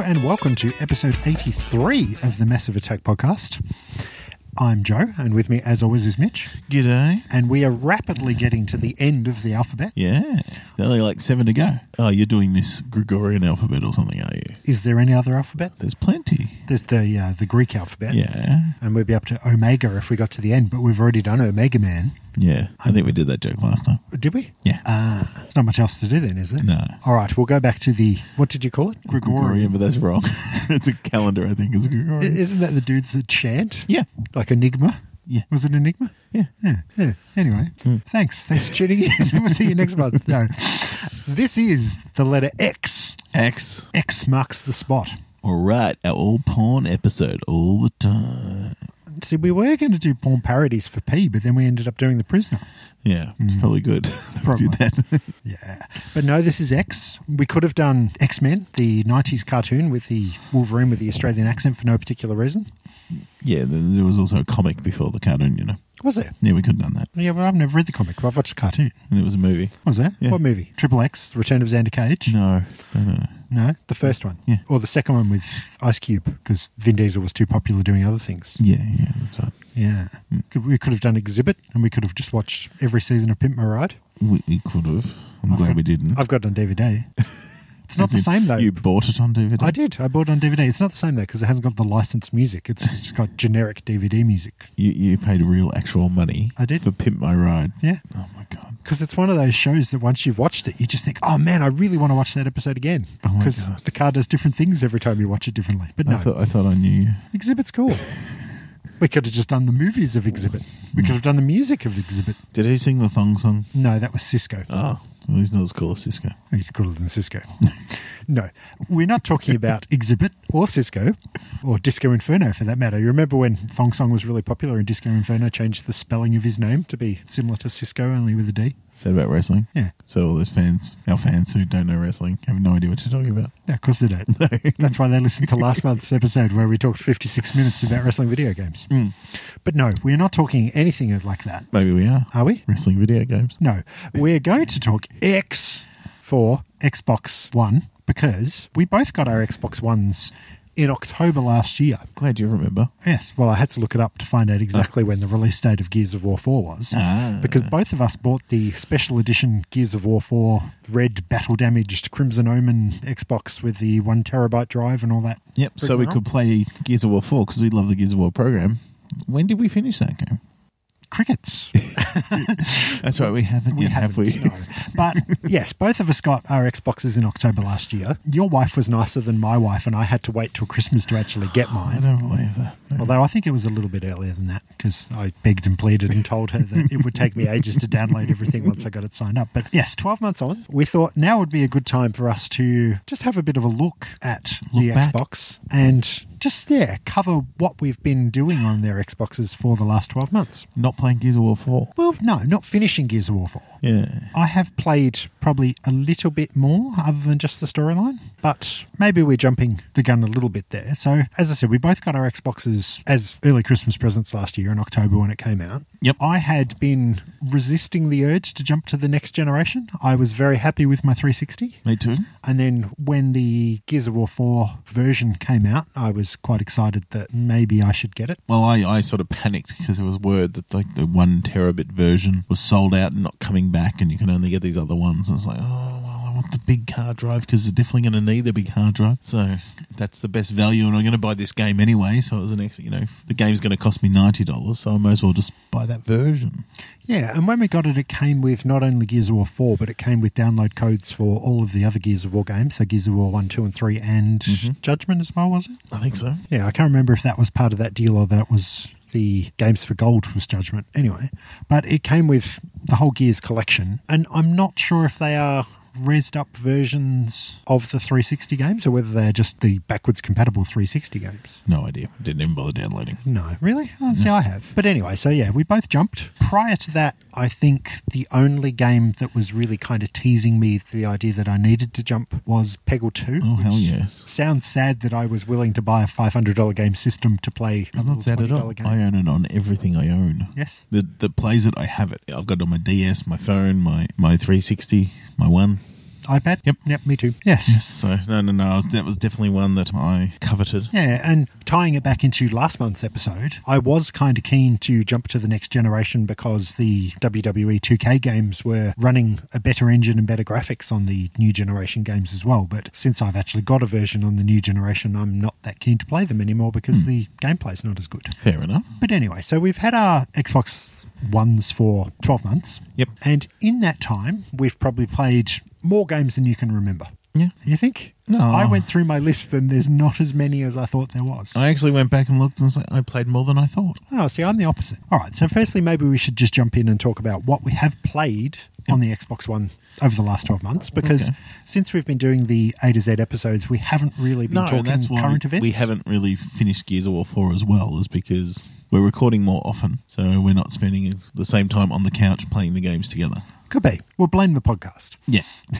Hello and welcome to episode 83 of the Massive Attack podcast. I'm Joe, and with me, as always, is Mitch. G'day. And we are rapidly getting to the end of the alphabet. Yeah. Only like seven to go. Oh, you're doing this Gregorian alphabet or something, are you? Is there any other alphabet? There's plenty. There's the uh, the Greek alphabet. Yeah. And we'd be up to Omega if we got to the end, but we've already done Omega Man. Yeah. I think we did that joke last time. Did we? Yeah. Uh, there's not much else to do then, is there? No. All right, we'll go back to the, what did you call it? Gregorian, but that's wrong. it's a calendar, I think, is I- Gregorian. Isn't that the dudes that chant? Yeah. Like Enigma? Yeah. Was it Enigma? Yeah. Yeah, yeah. Anyway, thanks. Thanks for tuning in. we'll see you next month. No. This is the letter X. X. X marks the spot. All right. Our all porn episode all the time. See, we were going to do porn parodies for P, but then we ended up doing The Prisoner. Yeah. It's mm-hmm. probably good. Probably. did that. Yeah. But no, this is X. We could have done X Men, the 90s cartoon with the Wolverine with the Australian accent for no particular reason. Yeah. There was also a comic before the cartoon, you know. Was there? Yeah, we could have done that. Yeah, but I've never read the comic, but I've watched the cartoon. And there was a movie. Was there? Yeah. What movie? Triple X, Return of Xander Cage? No. No, no, no. No, the first one. Yeah. Or the second one with Ice Cube, because Vin Diesel was too popular doing other things. Yeah, yeah, that's right. Yeah. Mm. Could- We could have done Xzibit, and we could have just watched every season of Pimp My Ride. We, we could have. I'm I've glad got- we didn't. I've got it on DVD. It's not the same, though. You bought it on DVD? I did. I bought it on DVD. It's not the same, though, because it hasn't got the licensed music. It's just got generic DVD music. You, you paid real actual money I did. for Pimp My Ride. Yeah. Oh my god. Because it's one of those shows that once you've watched it, you just think, oh man, I really want to watch that episode again. Oh Because God. the car does different things every time you watch it differently. But no, I thought I thought I knew. Xzibit's cool. we could have just done the movies of Xzibit. We could have done the music of Xzibit. Did he sing the thong song? No, that was Sisqó. Oh, well, he's not as cool as Sisqó. He's cooler than Sisqó. no, we're not talking about Xzibit or Sisqó or Disco Inferno for that matter. You remember when Thong Song was really popular and Disco Inferno changed the spelling of his name to be similar to Sisqó, only with a D? That about wrestling? Yeah. So all those fans, our fans who don't know wrestling, have no idea what you're talking about. Yeah, of course they don't. That's why they listened to last month's episode where we talked 56 minutes about wrestling video games. Hmm. But no, we're not talking anything like that. Maybe we are. Are we? Wrestling video games. No, we're going to talk X for Xbox One because we both got our Xbox Ones in October last year. Glad you remember. Yes, well, I had to look it up to find out exactly when the release date of Gears of War 4 was. Ah. Because both of us bought the special edition Gears of War 4 red battle damaged Crimson Omen Xbox with the one terabyte drive and all that. Yep. So we rigmarole. could play Gears of War 4 because we love the Gears of War program. When did we finish that game? Crickets. That's right. We haven't We yet, have we? haven't, no. But yes, both of us got our Xboxes in October last year. Your wife was nicer than my wife, and I had to wait till Christmas to actually get mine. I don't believe that. Mm-hmm. Although I think it was a little bit earlier than that because I begged and pleaded and told her that it would take me ages to download everything once I got it signed up. But yes, 12 months on, we thought now would be a good time for us to just have a bit of a look at the back. Xbox and just, yeah, cover what we've been doing on their Xboxes for the last 12 months. Not playing Gears of War 4. Well, no, not finishing Gears of War 4. Yeah. I have played probably a little bit more other than just the storyline, but maybe we're jumping the gun a little bit there. So, as I said, we both got our Xboxes as early Christmas presents last year in October when it came out. Yep. I had been resisting the urge to jump to the next generation. I was very happy with my 360. Me too. And then when the Gears of War 4 version came out, I was quite excited that maybe I should get it. Well, I, I sort of panicked because there was word that like the one terabit version was sold out and not coming back, and you can only get these other ones. And it's like, oh well, I want the big hard drive because they're definitely going to need a big hard drive. So that's the best value, and I'm going to buy this game anyway. So it was an ex, you know, the game's going to cost me ninety dollars, so I may as well just buy that version. Yeah, and when we got it, it came with not only Gears of War 4, but it came with download codes for all of the other Gears of War games. So Gears of War 1, 2, and 3, and mm-hmm. Judgment as well, was it? I think so. Yeah, I can't remember if that was part of that deal or that was the Games for Gold was Judgment. Anyway, but it came with the whole Gears collection, and I'm not sure if they are resed up versions of the 360 games or whether they're just the backwards compatible 360 games. No idea. Didn't even bother downloading. No, really? Oh, see, I have. But anyway, so yeah, we both jumped. Prior to that, I think the only game that was really kind of teasing me the idea that I needed to jump was Peggle 2. Oh hell yes. Sounds sad that I was willing to buy a $500 game system to play. I'm not sad at all. game. I own it on everything I own. Yes. The the plays it, I have it. I've got it on my DS, my phone, my my 360, my one. iPad? Yep. Yep, me too. Yes. Yes, so no, no, no. Was- That was definitely one that I coveted. Yeah, and tying it back into last month's episode, I was kind of keen to jump to the next generation because the WWE 2K games were running a better engine and better graphics on the new generation games as well. But since I've actually got a version on the new generation, I'm not that keen to play them anymore because hmm. the gameplay's not as good. Fair enough. But anyway, so we've had our Xbox Ones for 12 months. Yep. And in that time, we've probably played more games than you can remember. Yeah. You think? No. I went through my list and there's not as many as I thought there was. I actually went back and looked and was like, I played more than I thought. Oh, see, I'm the opposite. All right, so firstly, maybe we should just jump in and talk about what we have played on the Xbox One over the last 12 months because Okay. since we've been doing the A to Z episodes, we haven't really been No, talking that's why current events. we haven't really finished Gears of War 4 as well, is because we're recording more often. So we're not spending the same time on the couch playing the games together. Could be. We'll blame the podcast. Yeah.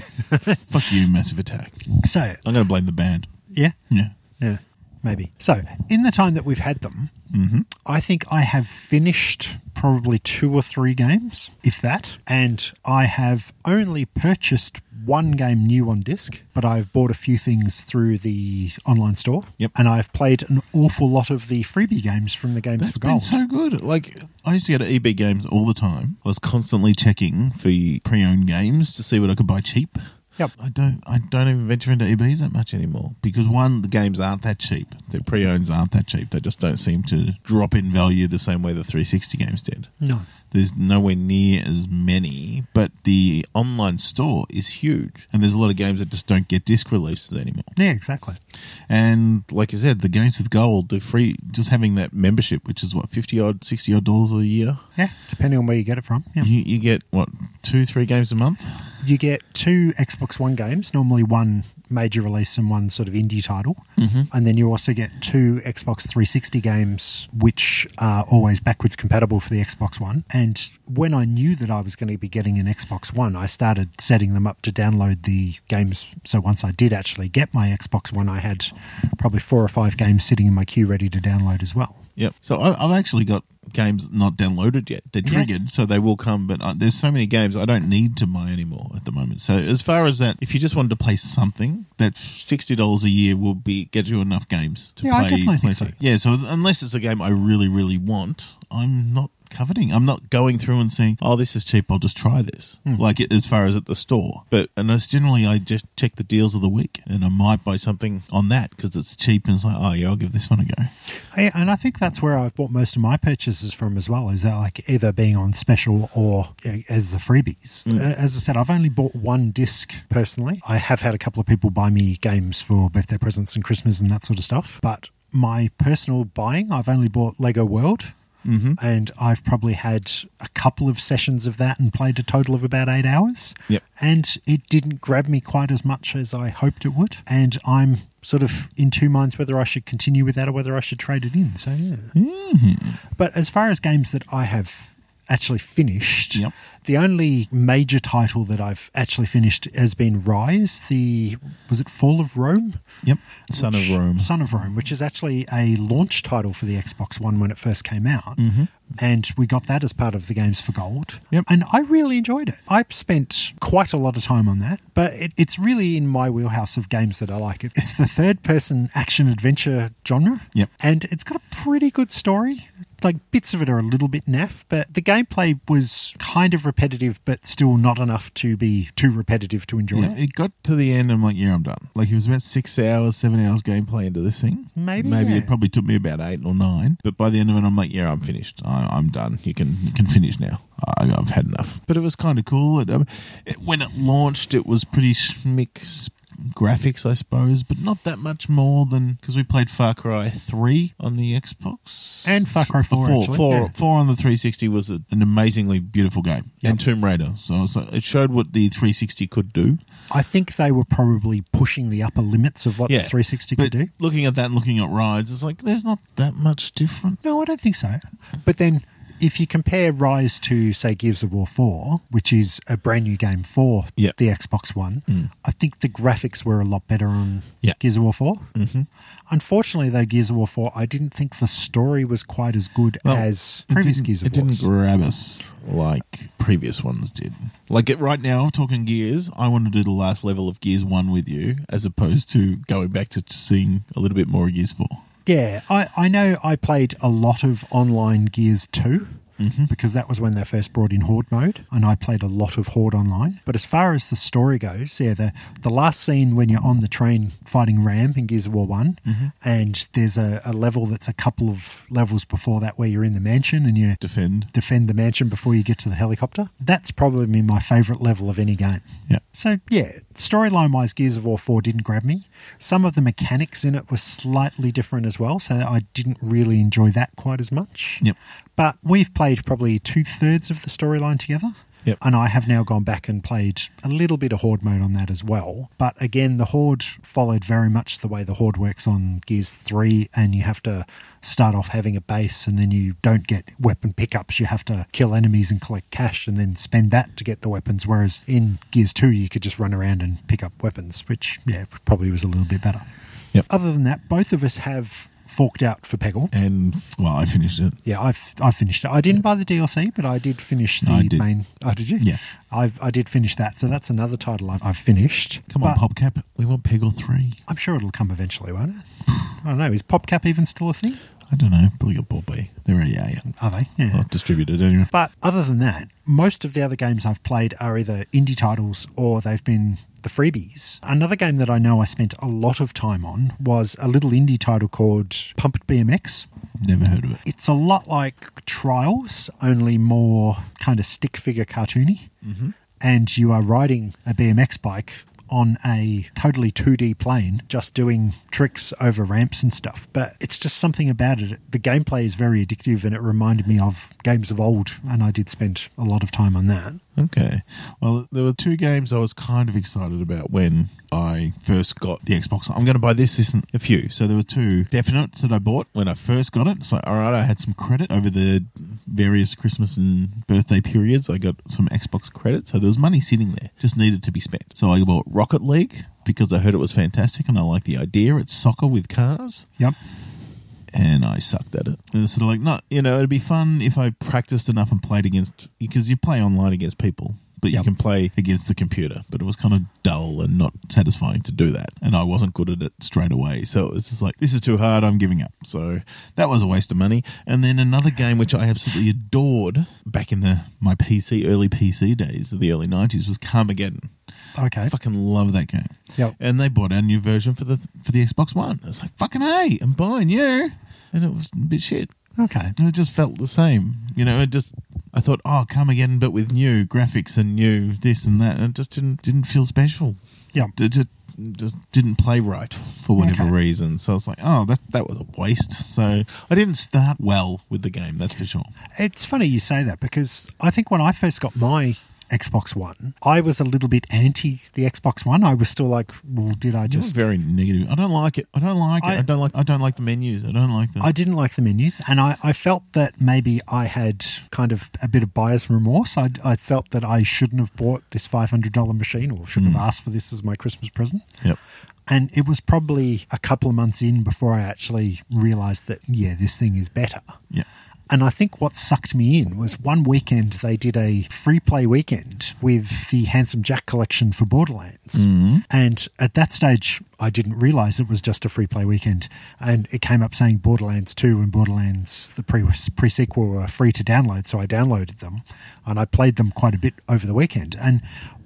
Fuck you, Massive Attack. So, I'm going to blame the band. yeah, Yeah. yeah, maybe. So, in the time that we've had them, Mm-hmm. I think I have finished probably two or three games, if that, and I have only purchased one game new on disc, but I've bought a few things through the online store. Yep. And I've played an awful lot of the freebie games from the Games That's for been Gold. so good. Like, I used to go to EB Games all the time. I was constantly checking for pre-owned games to see what I could buy cheap. Yep. I don't. I don't even venture into EBs that much anymore because one, the games aren't that cheap. Their pre-owns aren't that cheap. They just don't seem to drop in value the same way the 360 games did. No. There's nowhere near as many, but the online store is huge, and there's a lot of games that just don't get disc releases anymore. Yeah, exactly. And like I said, the games with gold, the free, just having that membership, which is what fifty odd, sixty odd dollars a year, Yeah, depending on where you get it from. Yeah. you, you get what two, three games a month. You get two Xbox One games, normally one major release and one sort of indie title. Mm-hmm. And then you also get two Xbox 360 games, which are always backwards compatible for the Xbox One. And when I knew that I was going to be getting an Xbox One, I started setting them up to download the games. So once I did actually get my Xbox One, I had probably four or five games sitting in my queue ready to download as well. Yep. So I, I've actually got games not downloaded yet. They're triggered, so they will come. But uh, there's so many games I don't need to buy anymore at the moment. So as far as that, if you just wanted to play something, that sixty dollars a year will be get you enough games to Yeah, I play. definitely think so. Yeah. So unless it's a game I really, really want, I'm not coveting. I'm not going through and saying, "Oh, this is cheap. I'll just try this." Hmm. Like it, as far as at the store, but and it's generally I just check the deals of the week, and I might buy something on that because it's cheap, and it's like, "Oh yeah, I'll give this one a go." Yeah, and I think that's where I've bought most of my purchases from as well. Is that like either being on special or as the freebies? Uh, As I said, I've only bought one disc personally. I have had a couple of people buy me games for birthday presents and Christmas and that sort of stuff. But my personal buying, I've only bought Lego World. Mm-hmm. And I've probably had a couple of sessions of that and played a total of about eight hours. Yep. And it didn't grab me quite as much as I hoped it would. And I'm sort of in two minds whether I should continue with that or whether I should trade it in. So, yeah. But as far as games that I have actually finished, Yep. the only major title that I've actually finished has been Ryse, the, was it Fall of Rome? Yep. Son of Rome. Son of Rome, which is actually a launch title for the Xbox One when it first came out. Mm-hmm. And we got that as part of the Games for Gold. Yep. And I really enjoyed it. I spent quite a lot of time on that, but it, it's really in my wheelhouse of games that I like. It, it's the third person action adventure genre. Yep. And it's got a pretty good story. Like bits of it are a little bit naff, but the gameplay was kind of repetitive, but still not enough to be too repetitive to enjoy Yeah, it. it got to the end. I'm like, yeah, I'm done. Like it was about six hours, seven hours gameplay into this thing. Maybe, maybe yeah. it probably took me about eight or nine. But by the end of it, I'm like, yeah, I'm finished. I, I'm done. You can you can finish now. I, I've had enough. But it was kind of cool. It, um, it, when it launched, it was pretty schmick graphics, I suppose, but not that much more than because we played Far Cry Three on the Xbox And Far Cry 4, four, actually. four, yeah. four on the 360 was a, an amazingly beautiful game. Yep. And Tomb Raider. So, so it showed what the 360 could do. I think they were probably pushing the upper limits of what Yeah. the 360 But could do. looking at that and looking at rides, it's like there's not that much different. No, I don't think so. But then if you compare Ryse to, say, Gears of War 4, which is a brand new game for Yep. the Xbox One, I think the graphics were a lot better on Yeah. Gears of War 4. Mm-hmm. Unfortunately, though, Gears of War 4, I didn't think the story was quite as good Well, as previous Gears of It didn't grab us like previous ones did. Like it, right now, talking Gears, I want to do the last level of Gears 1 with you as opposed to going back to seeing a little bit more of Gears 4. Yeah, I, I know I played a lot of online Gears 2 Mm-hmm. because that was when they first brought in Horde mode, and I played a lot of Horde online. But as far as the story goes, yeah, the, the last scene when you're on the train fighting RAAM in Gears of War one mm-hmm. and there's a, a level that's a couple of levels before that where you're in the mansion and you Defend. defend the mansion before you get to the helicopter, that's probably my favourite level of any game. Yeah. So yeah, storyline wise, Gears of War Four didn't grab me. Some of the mechanics in it were slightly different as well, so I didn't really enjoy that quite as much. Yep. But we've played probably two thirds of the storyline together. Yep. And I have now gone back and played a little bit of Horde mode on that as well. But again, the Horde followed very much the way the Horde works on Gears 3, and you have to start off having a base and then you don't get weapon pickups. You have to kill enemies and collect cash and then spend that to get the weapons. Whereas in Gears 2, you could just run around and pick up weapons, which, yeah, probably was a little bit better. Yep. Other than that, both of us have forked out for Peggle. And, well, I finished it. Yeah, I've I finished it. I didn't buy the DLC, but I did finish the I did. main. Oh, did you? Yeah. I I did finish that, so that's another title I've, I've finished. Come on, But PopCap. We want Peggle 3. I'm sure it'll come eventually, won't it? I don't know. Is PopCap even still a thing? I don't know. Probably got bought by. They're a yeah. Are they? Yeah. Well, distributed anyway. But other than that, most of the other games I've played are either indie titles or they've been the freebies. Another game that I know I spent a lot of time on was a little indie title called Pumped BMX. Never heard of it. It's a lot like Trials, only more kind of stick figure cartoony. Mm-hmm. And you are riding a BMX bike on a totally 2D plane, just doing tricks over ramps and stuff. But it's just something about it. The gameplay is very addictive and it reminded me of games of old. And I did spend a lot of time on that. Okay. Well, there were two games I was kind of excited about when I first got the Xbox. I'm going to buy this, this, and a few. So there were two definites that I bought when I first got it. So, all right, I had some credit over the various Christmas and birthday periods. I got some Xbox credit. So there was money sitting there, just needed to be spent. So I bought Rocket League because I heard it was fantastic and I like the idea. It's soccer with cars Yep. and I sucked at it. And it's sort of like, no, you know, it'd be fun if I practiced enough and played against, because you play online against people, but you can play against the computer. But it was kind of dull and not satisfying to do that. And I wasn't good at it straight away. So it was just like, this is too hard, I'm giving up. So that was a waste of money. And then another game which I absolutely adored back in the my PC, early PC days of the early 90s was Carmageddon. Okay. I fucking love that game. Yep. And they bought our new version for the for the Xbox One. It's like fucking hey, I'm buying you, and it was a bit shit. Okay. And it just felt the same, you know. It just I thought, oh, come again, but with new graphics and new this and that, and it just didn't didn't feel special. Yeah. It just just didn't play right for whatever Okay. reason. So it's like, oh, that that was a waste. So I didn't start well with the game. That's for sure. It's funny you say that because I think when I first got my Xbox One, I was a little bit anti the Xbox One. I was still like, well, did I Just just. very negative. I don't like it. I don't like it. I- don't like. I don't like the menus. I don't like them. I didn't like the menus, and I, I felt that maybe I had kind of a bit of buyer's remorse. I, I felt that I shouldn't have bought this $500 machine or shouldn't have hmm. asked for this as my Christmas present. yep. And it was probably a couple of months in before I actually realized that, yeah, this thing is better. Yeah. And I think what sucked me in was one weekend they did a free play weekend with the Handsome Jack collection for Borderlands. Mm-hmm. And at that stage, I didn't realize it was just a free play weekend. And it came up saying Borderlands 2 and Borderlands, the pre sequel, were free to download. So I downloaded them and I played them quite a bit over the weekend. And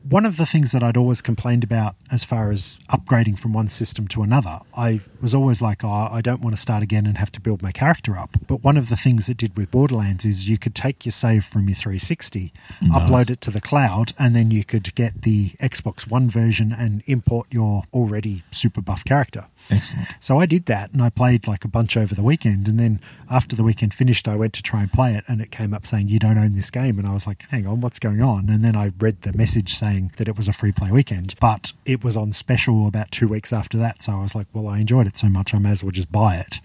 one of the things that I'd always complained about as far as upgrading from one system to another, I was always like, oh, I don't want to start again and have to build my character up. But one of the things it did with Borderlands is you could take your save from your 360, upload it to the cloud, and then you could get the Xbox One version and import your already super buff character. Excellent. So I did that and I played like a bunch over the weekend. And then after the weekend finished, I went to try and play it and it came up saying, You don't own this game. And I was like, Hang on, what's going on? And then I read the message saying that it was a free play weekend, but it was on special about two weeks after that. So I was like, Well, I enjoyed it so much, I may as well just buy it.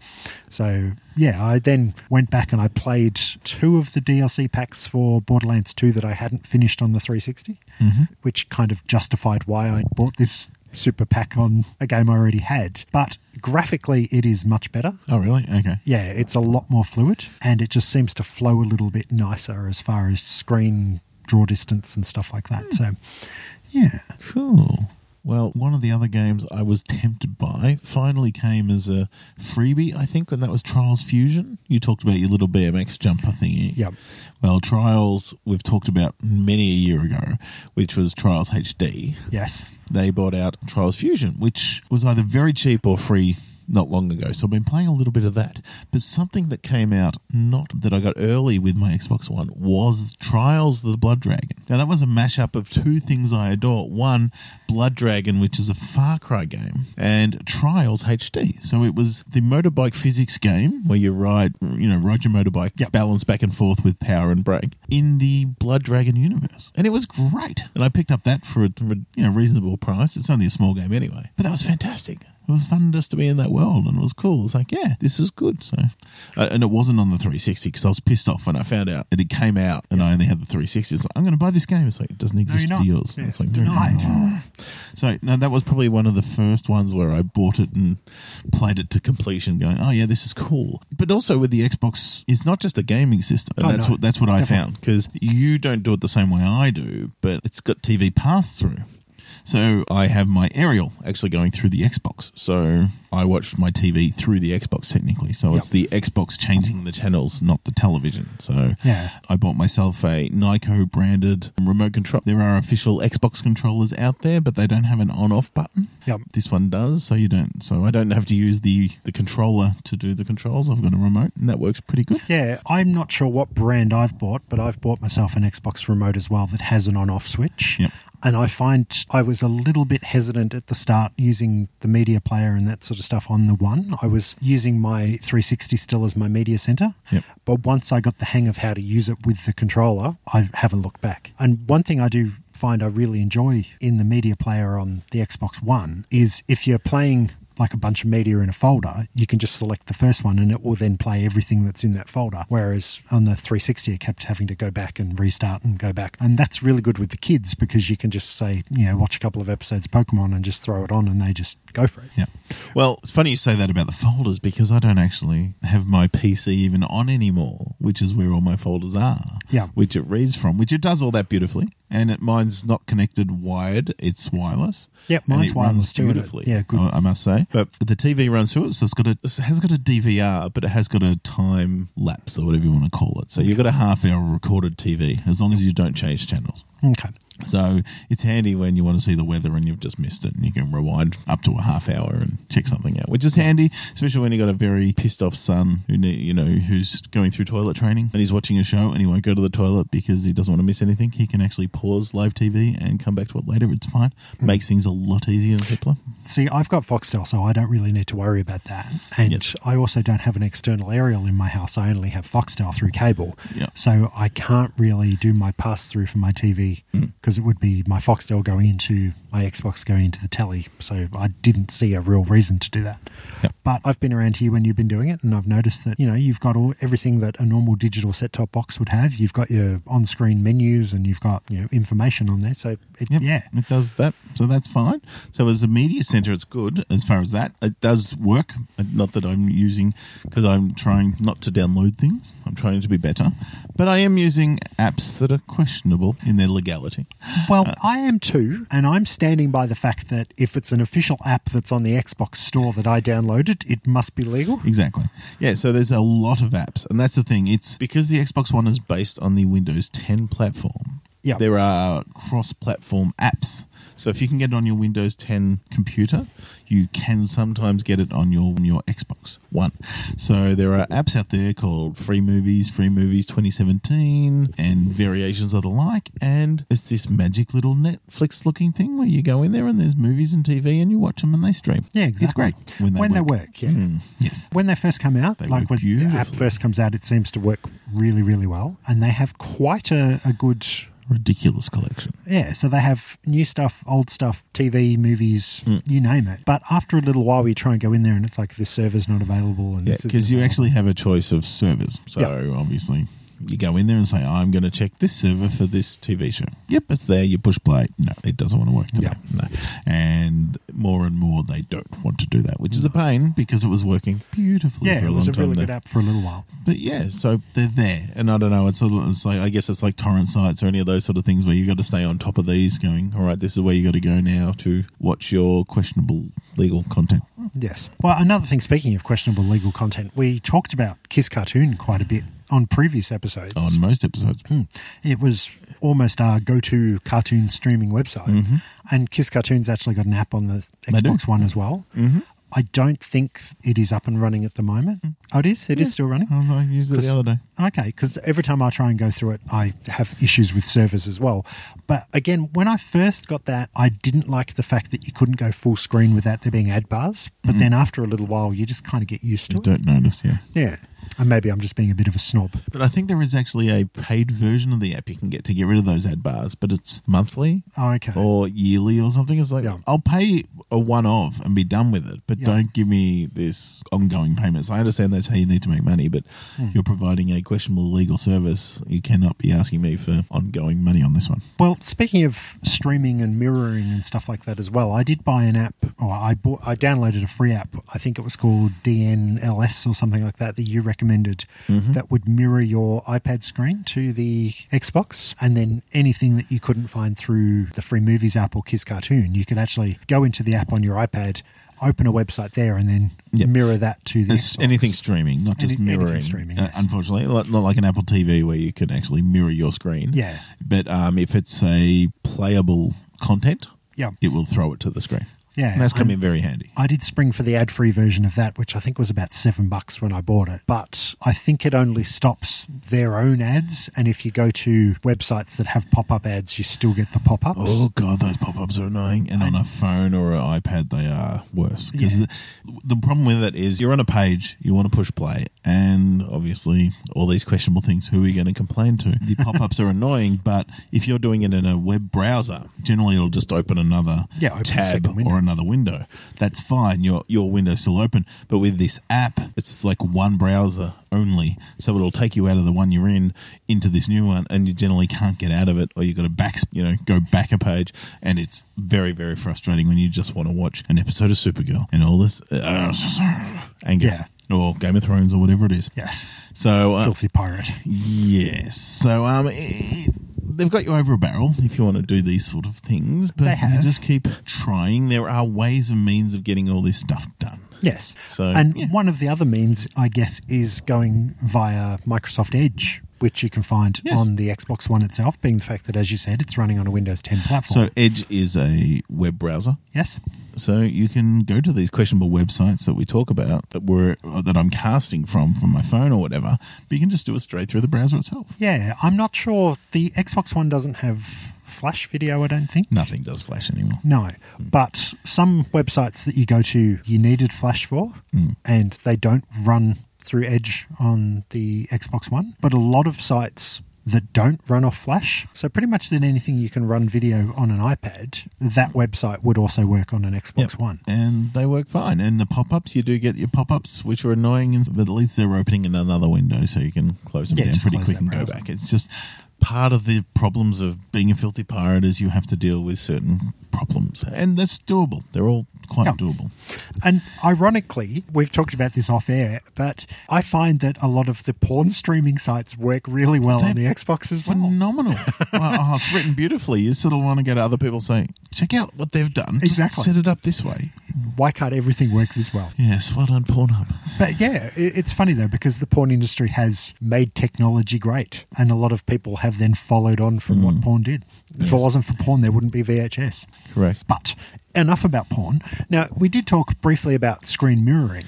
So yeah, I then went back and I played two of the DLC packs for Borderlands 2 that I hadn't finished on the 360, mm-hmm. which kind of justified why I bought this super pack on a game I already had. But graphically, it is much better. Oh, really? Okay. Yeah, it's a lot more fluid and it just seems to flow a little bit nicer as far as screen draw distance and stuff like that. Hmm. So, yeah. Cool. Well, one of the other games I was tempted by finally came as a freebie, I think, and that was Trials Fusion. You talked about your little BMX jumper thingy. Yep. Well, Trials, we've talked about many a year ago, which was Trials HD. Yes. They bought out Trials Fusion, which was either very cheap or free not long ago. So I've been playing a little bit of that. But something that came out, not that I got early with my Xbox One, was Trials of the Blood Dragon. Now, that was a mashup of two things I adore. One, Blood Dragon, which is a Far Cry game, and Trials HD. So it was the motorbike physics game where you ride, you know, ride your motorbike, Yep. balance back and forth with power and brake in the Blood Dragon universe. And it was great. And I picked up that for a you know, reasonable price. It's only a small game anyway. But that was fantastic. It was fun just to be in that world, and it was cool. It's like, yeah, this is good. So, uh, and it wasn't on the 360 because I was pissed off when I found out that it came out and I only had the 360. It's like, I'm going to buy this game. It's like it doesn't exist you're for yours. Yes, it's like denied. So no, that was probably one of the first ones where I bought it and played it to completion, going, "Oh yeah, this is cool." But also with the Xbox, it's not just a gaming system. Oh, that's no. what that's what I found because you don't do it the same way I do, but it's got TV pass through. So I have my aerial actually going through the Xbox. So I watched my TV through the Xbox technically. So it's the Xbox changing the channels, not the television. So Yeah. I bought myself a Nyko branded remote control. There are official Xbox controllers out there, but they don't have an on-off button. Yep. This one does, so you don't. So I don't have to use the the controller to do the controls. I've got a remote, and that works pretty good. Yeah, I'm not sure what brand I've bought, but I've bought myself an Xbox remote as well that has an on off switch. Yep. And I find I was a little bit hesitant at the start using the media player and that sort of stuff on the one. I was using my 360 still as my media center. Yep. But once I got the hang of how to use it with the controller, I haven't looked back. And one thing I do find I really enjoy in the media player on the Xbox One is if you're playing like a bunch of media in a folder, you can just select the first one and it will then play everything that's in that folder. Whereas on the 360, it kept having to go back and restart and go back. And that's really good with the kids because you can just say, you know, watch a couple of episodes of Pokemon and just throw it on and they just go for it. Yeah. Well, it's funny you say that about the folders because I don't actually have my PC even on anymore, which is where all my folders are. Yeah. Which it reads from, which it does all that beautifully. And it, mine's not connected wired, it's wireless. Yep, mine's wireless too, beautifully. yeah, good. I, I must say. But the TV runs through it, so it's got a it has got a DVR, but it has got a time lapse or whatever you want to call it. So you've got a half hour recorded TV as long as you don't change channels. Okay. So it's handy when you want to see the weather and you've just missed it, and you can rewind up to a half hour and check something out, which is handy, especially when you've got a very pissed off son who need, you know who's going through toilet training and he's watching a show and he won't go to the toilet because he doesn't want to miss anything. He can actually pause live TV and come back to it later. It's fine. Makes things a lot easier and simpler. See, I've got Foxtel, so I don't really need to worry about that. And Yes. I also don't have an external aerial in my house. I only have Foxtel through cable. Yeah. So I can't really do my pass through for my TV Mm. Because it would be my Foxtel going into my Xbox going into the telly. So I didn't see a real reason to do that. Yep. But I've been around here when you've been doing it, and I've noticed that you know you've got all everything that a normal digital set top box would have. You've got your on screen menus, and you've got you know information on there. So it, Yep, yeah, it does that, so that's fine. So as a media center, it's good as far as that. It does work. Uh, not that I'm using because I'm trying not to download things. I'm trying to be better, but I am using apps that are questionable in their legality. Well, uh, I am too, and I'm standing by the fact that if it's an official app that's on the Xbox store that I downloaded, it must be legal. Exactly. Yeah, so there's a lot of apps. And that's the thing. It's because the Xbox One is based on the Windows 10 platform. Yeah. There are cross platform apps. So if you can get it on your Windows 10 computer, you can sometimes get it on your on your Xbox One. So there are apps out there called Free Movies, Free Movies 2017, and variations of the like. And it's this magic little Netflix looking thing where you go in there and there's movies and TV and you watch them and they stream. Yeah, exactly. It's great when they when work. they work. Yeah. Mm, yes. When they first come out, They like when the app first comes out, it seems to work really, really well, and they have quite a, a good. Ridiculous collection. Yeah, so they have new stuff, old stuff, TV, movies, Hmm. you name it. But after a little while, you try and go in there, and it's like this server's not available, and Yeah, because you available. actually have a choice of servers. So Yeah. obviously, you go in there and say, "I'm going to check this server for this TV show." Yep, it's there. You push play. No, it doesn't want to work today. No, and more and more they don't want to do that, which is a pain because it was working beautifully Yeah, for a it was long a really time. good there. app for a little while. But yeah, so they're there, and I don't know. It's, a, it's like I guess it's like torrent sites or any of those sort of things where you've got to stay on top of these. Going, all right, this is where you got to go now to watch your questionable legal content. Yes. Well, another thing, speaking of questionable legal content, we talked about Kiss Cartoon quite a bit on previous episodes. On most episodes, Hmm. It was almost our go to cartoon streaming website. And Kiss Cartoon's actually got an app on the Mm-hmm. Xbox One as well. Mm-hmm. I don't think it is up and running at the moment. Oh, it is? It is still running? I was I used it the other day. Okay, because every time I try and go through it, I have issues with servers as well. But again, when I first got that, I didn't like the fact that you couldn't go full screen without there being ad bars. But then after a little while, you just kind of get used to Mm-hmm. You it. don't notice, yeah. Yeah. And maybe I'm just being a bit of a snob. But I think there is actually a paid version of the app you can get to get rid of those ad bars, but it's monthly Oh, okay. or yearly or something. It's like Yeah. I'll pay a one off and be done with it, but Yeah. don't give me this ongoing payments. I understand that's how you need to make money, but Hmm. you're providing a questionable legal service. You cannot be asking me for ongoing money on this one. Well, speaking of streaming and mirroring and stuff like that as well, I did buy an app, or I bought, I downloaded a free app. I think it was called DNLS or something like that that you recommended that would mirror your iPad screen to the Xbox, and then anything that you couldn't find through the free movies app or Kiss Cartoon, you could actually go into the app on your iPad. Open a website there and then Yeah. mirror that to the anything streaming, not just Any- anything mirroring. streaming, Uh, yes. Unfortunately, not not like an Apple TV where you can actually mirror your screen. Yeah. But um, if it's a playable content, Yeah. it will throw it to the screen. Yeah, and that's come and- in very handy. I did spring for the ad free version of that, which I think was about seven bucks when I bought it. But I think it only stops their own ads. And if you go to websites that have pop up ads, you still get the pop ups. Oh god, those pop-ups are annoying, and on a phone or an iPad, they are worse. Because Yeah. the, the problem with it is, you're on a page, you want to push play, and obviously all these questionable things. Who are we going to complain to? The pop-ups are annoying, but if you're doing it in a web browser, generally it'll just open another Yeah, open tab or another window. That's fine. Your your window's still open, but with this app, it's like one browser only. So it'll take you out of the one you're in into this new one, and you generally can't get out of it, or you've got to back, you know, go back a page, and it's very very frustrating when you just want to watch an episode of Supergirl and all this uh, and Yeah. Or Game of Thrones or whatever it is. Yes. So uh, Filthy pirate. Yes. So um, it, they've got you over a barrel if you want to do these sort of things, but They you have. just keep trying. There are ways and means of getting all this stuff done. Yes. So, and yeah. one of the other means, I guess, is going via Microsoft Edge, which you can find Yes. on the Xbox One itself, being the fact that, as you said, it's running on a Windows 10 platform. So Edge is a web browser. yes. So you can go to these questionable websites that we talk about that were uh, that I'm casting from from my phone or whatever, but you can just do it straight through the browser itself. Yeah, I'm not sure. The Xbox One doesn't have flash video, I don't think. Nothing does flash anymore. No, but some websites that you go to, you needed Flash for, mm. and they don't run through Edge on the Xbox One. But a lot of sites that don't run off Flash, so pretty much then anything you can run video on an iPad, that website would also work on an Xbox Yep. One. And they work fine. And the pop ups, you do get your pop ups, which are annoying, but at least they're opening in another window so you can close them Yeah, down pretty quick and go back. It's just part of the problems of being a filthy pirate is you have to deal with certain problems. And that's doable. They're all quite Yeah. doable. And ironically, we've talked about this off air, but I find that a lot of the porn streaming sites work really well on the Xbox as well. Phenomenal. well, oh, it's written beautifully. You sort of want to get other people saying, check out what they've done. Just Exactly. set it up this way. Why can't everything work this well? Yes, well done, Pornhub. But yeah, it's funny though because the porn industry has made technology great, and a lot of people have then followed on from what mm. porn did. If it wasn't for porn, there wouldn't be VHS. Correct. But enough about porn. Now, we did talk briefly about screen mirroring,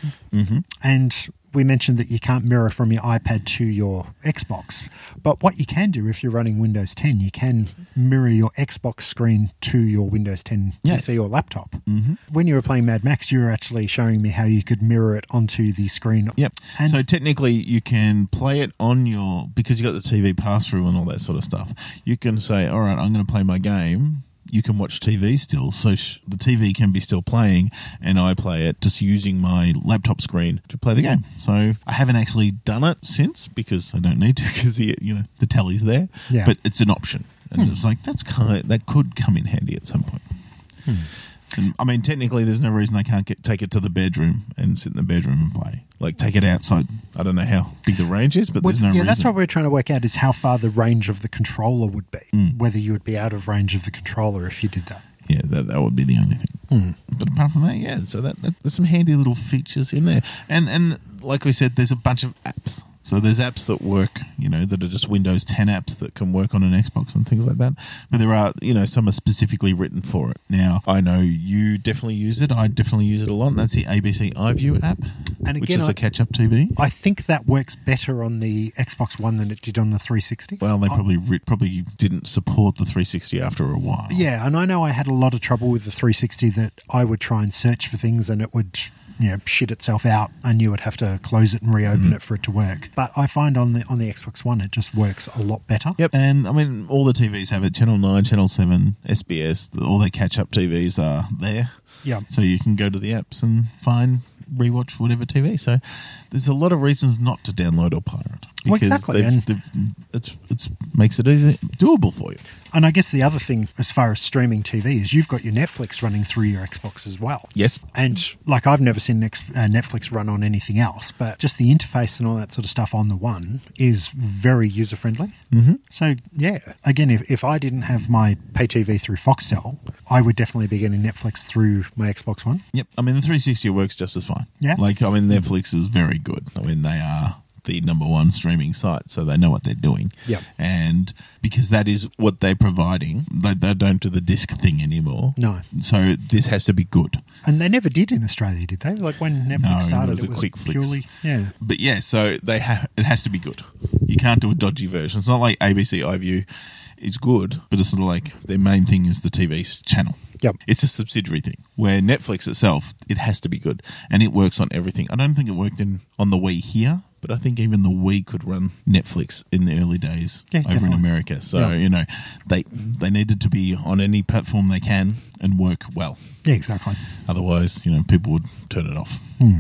and we mentioned that you can't mirror from your iPad to your Xbox. But what you can do if you're running Windows 10, you can mirror your Xbox screen to your Windows 10 Yes. PC or laptop. Mm-hmm. When you were playing Mad Max, you were actually showing me how you could mirror it onto the screen. Yep. And so technically, you can play it on your because you got the TV pass through and all that sort of stuff. You can say, "All right, I'm going to play my game." You can watch TV still, so sh- the TV can be still playing, and I play it just using my laptop screen to play the game. So I haven't actually done it since because I don't need to because the you know the telly's there. Yeah. But it's an option, and hmm. it's like that's kind that could come in handy at some point. Hmm. And, I mean, technically, there's no reason I can't get, take it to the bedroom and sit in the bedroom and play. Like, take it outside. I don't know how big the range is, but Well, there's no yeah, reason. that's what we're trying to work out is how far the range of the controller would be. Mm. Whether you would be out of range of the controller if you did that. yeah, that, that would be the only thing. Hmm. But apart from that, yeah. So that, that there's some handy little features in there, and and like we said, there's a bunch of apps. So there's apps that work, you know, that are just Windows 10 apps that can work on an Xbox and things like that. But there are, you know, some are specifically written for it. Now, I know you definitely use it. I definitely use it a lot. And that's the ABC iView app, And which again, is I- a catch-up TV. I think that works better on the Xbox One than it did on the 360. Well, they probably re- probably didn't support the 360 after a while. Yeah, and I know I had a lot of trouble with the 360 that I would try and search for things and it would you know shit itself out and you would have to close it and reopen Mm-hmm. it for it to work. But I find on the on the Xbox One it just works a lot better. Yep, and I mean all the TVs have it. Channel Nine, Channel Seven, SBS, all their catch-up TVs are there. Yeah. So you can go to the apps and find rewatch whatever TV. So there's a lot of reasons not to download or pirate. Well, exactly, and- they've- it's it's makes it easy, doable for you. And I guess the other thing as far as streaming TV is you've got your Netflix running through your Xbox as well. Yes. And like I've never seen uh, Netflix run on anything else, but just the interface and all that sort of stuff on the one is very user friendly. Mm-hmm. So yeah, again, if, if I didn't have my pay TV through Foxtel, I would definitely be getting Netflix through my Xbox One. Yep. I mean the 360 works just as fine. Yeah. Like I mean Netflix is very good. I mean they are the number one streaming site, so they know what they're doing. Yeah. And because that is what they're providing, they, they don't do the disc thing anymore. No. So this has to be good. And they never did in Australia, did they? Like when Netflix No, it started, was it a was quick purely yeah. But yeah, so they have it has to be good. You can't do a dodgy version. It's not like ABC iView is good, but it's sort of like their main thing is the TV channel. Yep. It's a subsidiary thing. Where Netflix itself, it has to be good, and it works on everything. I don't think it worked in on the Wii here, but I think even the Wii could run Netflix in the early days Yeah, over in. America. So Yeah. you know, they they needed to be on any platform they can and work well. Yeah, exactly. Otherwise, you know, people would turn it off. Hmm.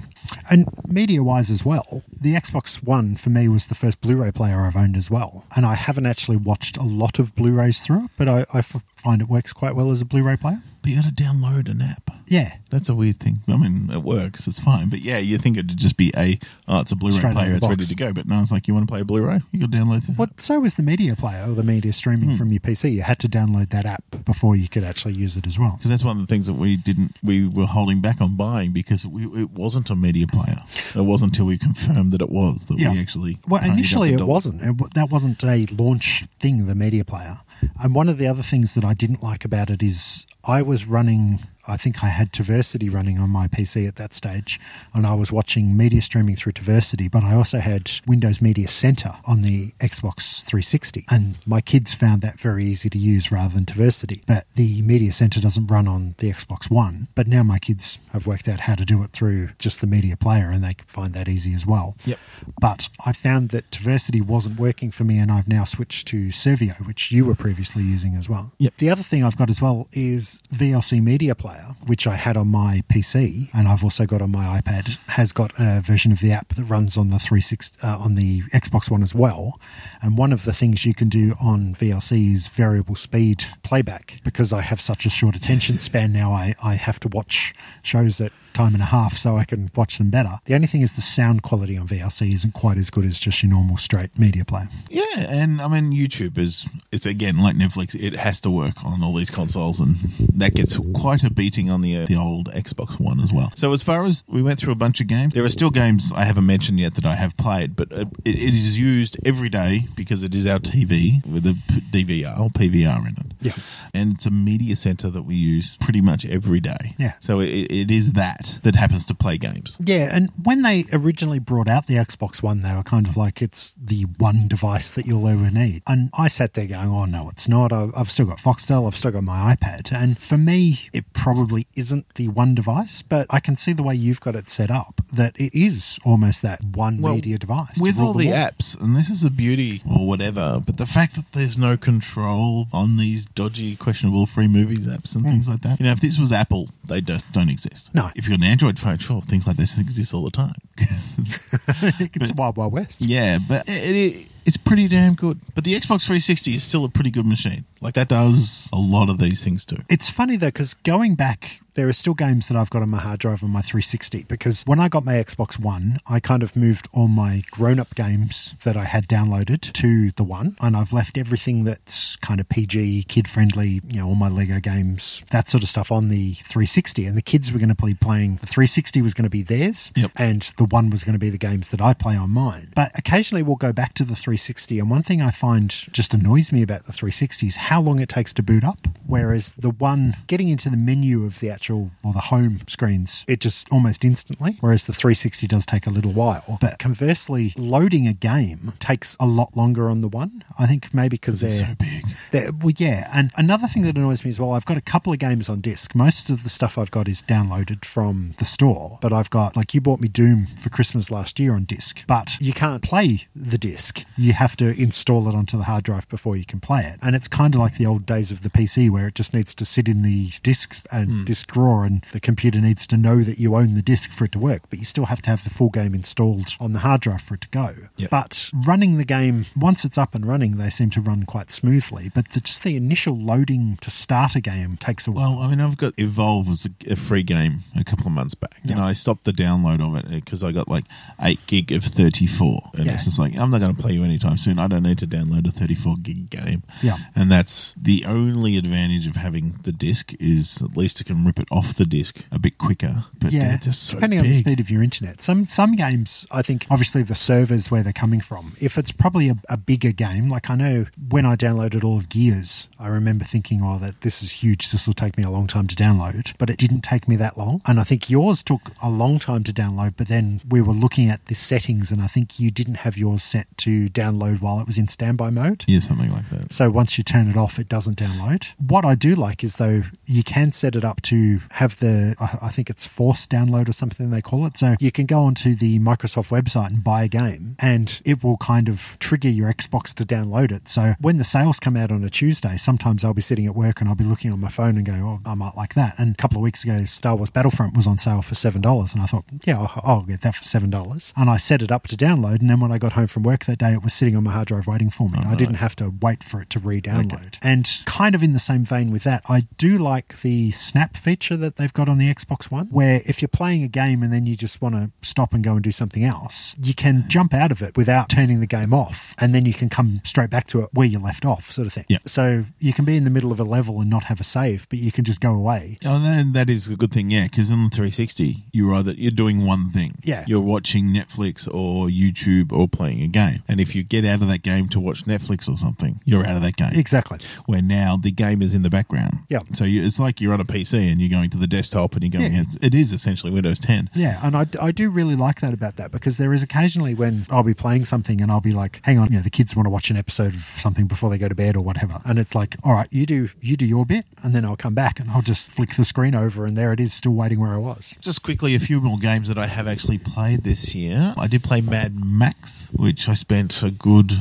And media wise as well, the Xbox One for me was the first Blu ray player I've owned as well. And I haven't actually watched a lot of Blu rays through it, but I find it works quite well as a Blu ray player. But you got to download an app. Yeah. That's a weird thing. I mean, it works, it's fine. But yeah, you think it'd just be a, oh, it's a Blu ray Straight out of player, the it's ready box. to go. But no, it's like, you want to play a Blu ray? You got to download this. Well, so was the media player or the media streaming Hmm. from your PC. You had to download that app before you could actually use it as well. Because that's one of the things that we didn't, we were holding back on buying because we, it wasn't a media player. It wasn't until we confirmed that it was that we actually. Well, paid up initially the it dollar. wasn't. It, that wasn't a launch thing, the media player. And one of the other things that I didn't like about it is I was running, I think I had TVersity running on my PC at that stage, and I was watching media streaming through TVersity, but I also had Windows Media Center on the Xbox 360. And my kids found that very easy to use rather than TVersity. But the Media Center doesn't run on the Xbox One. But now my kids have worked out how to do it through just the media player, and they find that easy as well. Yep. But I found that TVersity wasn't working for me, and I've now switched to Serviio, which you were previously using as well. Yep. The other thing I've got as well is VLC Media Player, which I had on my PC and I've also got on my iPad, has got a version of the app that runs on the 360 uh, on the Xbox One as well. And one of the things you can do on VLC is variable speed playback. Because I have such a short attention span now, I, I have to watch shows at time and a half so I can watch them better. The only thing is the sound quality on VLC isn't quite as good as just your normal straight media player. Yeah, and I mean YouTube is it's again like Netflix. It has to work on all these consoles, and that gets quite a beating on the uh, the old Xbox One as well. So as far as we went through a bunch of games, there are still games I haven't mentioned yet that I have played, but it, it is used every day because it is our TV with a DVR or PVR in it. Yeah. and it's a media center that we use pretty much every day. Yeah. so it, it is that that happens to play games. Yeah, and when they originally brought out the Xbox One, they were kind of like it's the one device that you'll ever need. And I sat there going, "Oh no, it's not. I've I've still got Foxtel. I've still got my iPad." And for me, it probably isn't the one device, but I can see the way you've got it set up that it is almost that one Well, media device with all the world. apps, and this is the beauty or whatever, but the fact that there's no control on these dodgy, questionable free movies apps and hmm. things like that. You know, if this was Apple, they just don't exist. No. If you've got an Android phone, sure, things like this exist all the time. it's a wild, wild west. yeah, but it, it, it's pretty damn good. But the Xbox 360 is still a pretty good machine. Like that does a lot of these things too. It's funny though, because going back, there are still games that I've got on my hard drive on my 360. Because when I got my Xbox One, I kind of moved all my grown up games that I had downloaded to the One, and I've left everything that's kind of PG, kid friendly, you know, all my Lego games, that sort of stuff on the 360. And the kids were going to be playing, the 360 was going to be theirs, Yep. and the One was going to be the games that I play on mine. But occasionally we'll go back to the 360, and one thing I find just annoys me about the 360 is how long it takes to boot up. Whereas the one getting into the menu of the actual or the home screens, it just almost instantly. Whereas the 360 does take a little while. But conversely, loading a game takes a lot longer on the one. I think maybe because they're so big. they're- well, yeah, and another thing that annoys me as well, I've got a couple of games on disc. Most of the stuff I've got is downloaded from the store, but I've got like you bought me Doom for Christmas last year on disc, but you can't play the disc. You have to install it onto the hard drive before you can play it, and it's kind of like the old days of the PC where it just needs to sit in the disc and hmm. disc drawer, and the computer needs to know that you own the disc for it to work, but you still have to have the full game installed on the hard drive for it to go. Yep. But running the game once it's up and running, they seem to run quite smoothly. But the, just the initial loading to start a game takes a while. Well, I mean, I've got Evolve as a, a free game a couple of months back, and I stopped the download of it uh, because I got like eight gig of thirty-four, and Yeah. it's just like I'm not going to play you anytime soon. I don't need to download a thirty-four gig game. Yeah. and that's the only advantage of having the disc is at least it can rip it off the disc a bit quicker. But yeah, so depending on the speed of your internet. Some some games, I think, obviously the servers where they're coming from. If it's probably a, a bigger game, like I know when I downloaded all of Gears, I remember thinking, "Oh, that this is huge. This will take me a long time to download." But it didn't take me that long, and I think yours took a long time to download. But then we were looking at the settings, and I think you didn't have yours set to download while it was in standby mode. Yeah, something like that. So once you turn it off, it doesn't download. What I do like is though you can set it up to have the I think it's force download or something they call it. So you can go onto the Microsoft website and buy a game, and it will kind of trigger your Xbox to download it. So when the sales come out on a Tuesday, sometimes I'll be sitting at work and I'll be looking on my phone and go, "Oh, I might like that." And a couple of weeks ago, Star Wars Battlefront was on sale for seven dollars, and I thought, "Yeah, I'll, I'll get that for seven dollars." And I set it up to download, and then when I got home from work that day, it was sitting on my hard drive waiting for me. Oh, I didn't have to wait for it to re-download. And kind of in the same vein with that, I do like the snap feature that they've got on the Xbox One, where if you're playing a game and then you just want to stop and go and do something else, you can jump out of it without turning the game off, and then you can come straight back to it where you left off, sort of thing. Yeah. So you can be in the middle of a level and not have a save, but you can just go away. Oh, then that is a good thing, yeah. Because on the 360, you're either you're doing one thing, Yeah. You're watching Netflix or YouTube or playing a game, and if you get out of that game to watch Netflix or something, you're out of that game. Exactly. Where now the game is in the background, Yeah. So you, it's like you're on a PC and you're going to the desktop and you're going. Yeah. It is essentially Windows 10. Yeah, and I, I do really like that about that because there is occasionally when I'll be playing something and I'll be like, hang on, you know, the kids want to watch an episode of something before they go to bed or whatever, and it's like, all right, you do you do your bit, and then I'll come back and I'll just flick the screen over, and there it is, still waiting where I was. Just quickly, a few more games that I have actually played this year. I did play Mad Max, which I spent a good